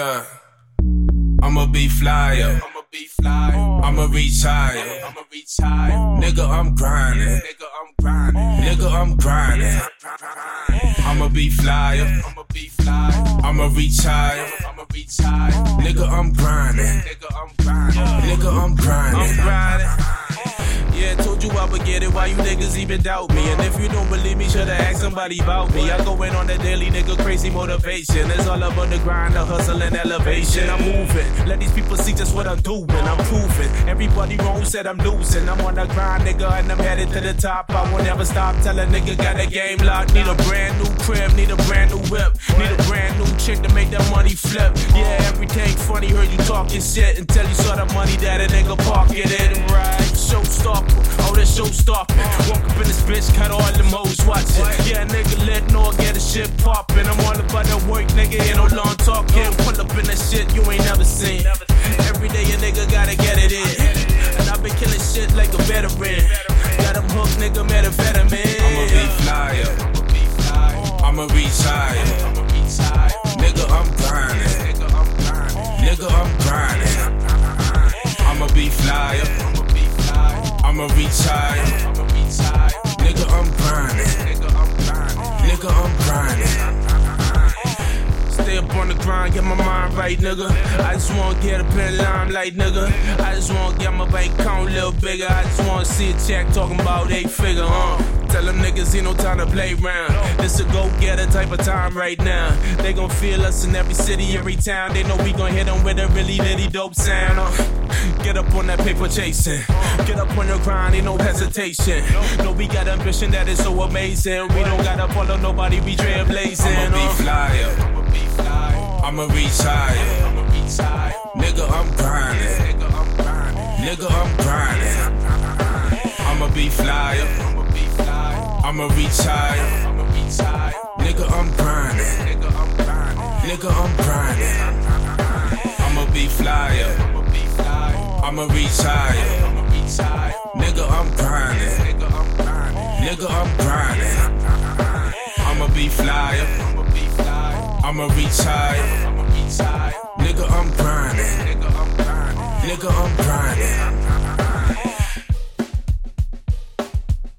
Yeah. I'ma be flyer. I'ma be flyer. I'ma retire. I'ma retire. Nigga, I'm grinding. Nigga, I'm grinding. Nigga, I'm grinding. I'ma be flyer. I'ma be flyer. I'ma retire. I'ma retire. Nigga, I'm grinding. Nigga, I'm grinding. Nigga, I'm grinding. I'm grinding. Yeah, told you I would get it. Why you niggas even doubt me? And if you don't believe me, should've asked somebody about me. I go in on the daily nigga crazy motivation. It's all about the grind, the hustle, and elevation. I'm moving. Let these people see just what I'm doing. I'm proving. Everybody wrong said I'm losing. I'm on the grind, nigga, and I'm headed to the top. I won't ever stop. Tell a nigga got a game locked. Need a brand new crib, need a brand new whip. Need a brand new chick to make that money flip. Yeah, everything funny. Heard you talking shit until you saw the money that a nigga pocket it. Right, showstopper. Oh, that show stopping. Walk up in this bitch, cut all the modes watching. Yeah, nigga, let no get the shit popping. I'm all about that work, nigga, ain't no long talking. Pull up in that shit you ain't never seen. Every day a nigga gotta get it in. And I've been killing shit like a veteran. Got him hooked, nigga, methamphetamine. I'ma be flyer. I'ma. I'ma retire. Nigga, I'm grinding. Nigga, I'm grinding. Stay up on the grind, get my mind right, nigga. I just wanna get up in limelight, nigga. I just wanna get my bank account a little bigger. I just wanna see a check talking about eight figure, huh? Tell them niggas ain't no time to play around. This a go getter type of time right now. They gon' feel us in every city, every town. They know we gon' hit them with a really, really dope sound. Uh. Get up on that paper chasing. Get up on the grind, ain't no hesitation. No, we got ambition that is so amazing. We don't gotta follow nobody, we trailblazing. I'ma be uh. flyer. I'ma retire. Nigga, I'm grinding. Nigga, I'm grinding. I'ma be flyer. I'ma retire. Nigga, I'm grinding. Nigga, I'm grinding. I'ma be flyer. I'ma retire. Nigga, I'm grinding. Nigga, I'm grinding. I'ma be flyer. I'ma retire. Nigga, I'm grinding. Nigga, I'm grinding.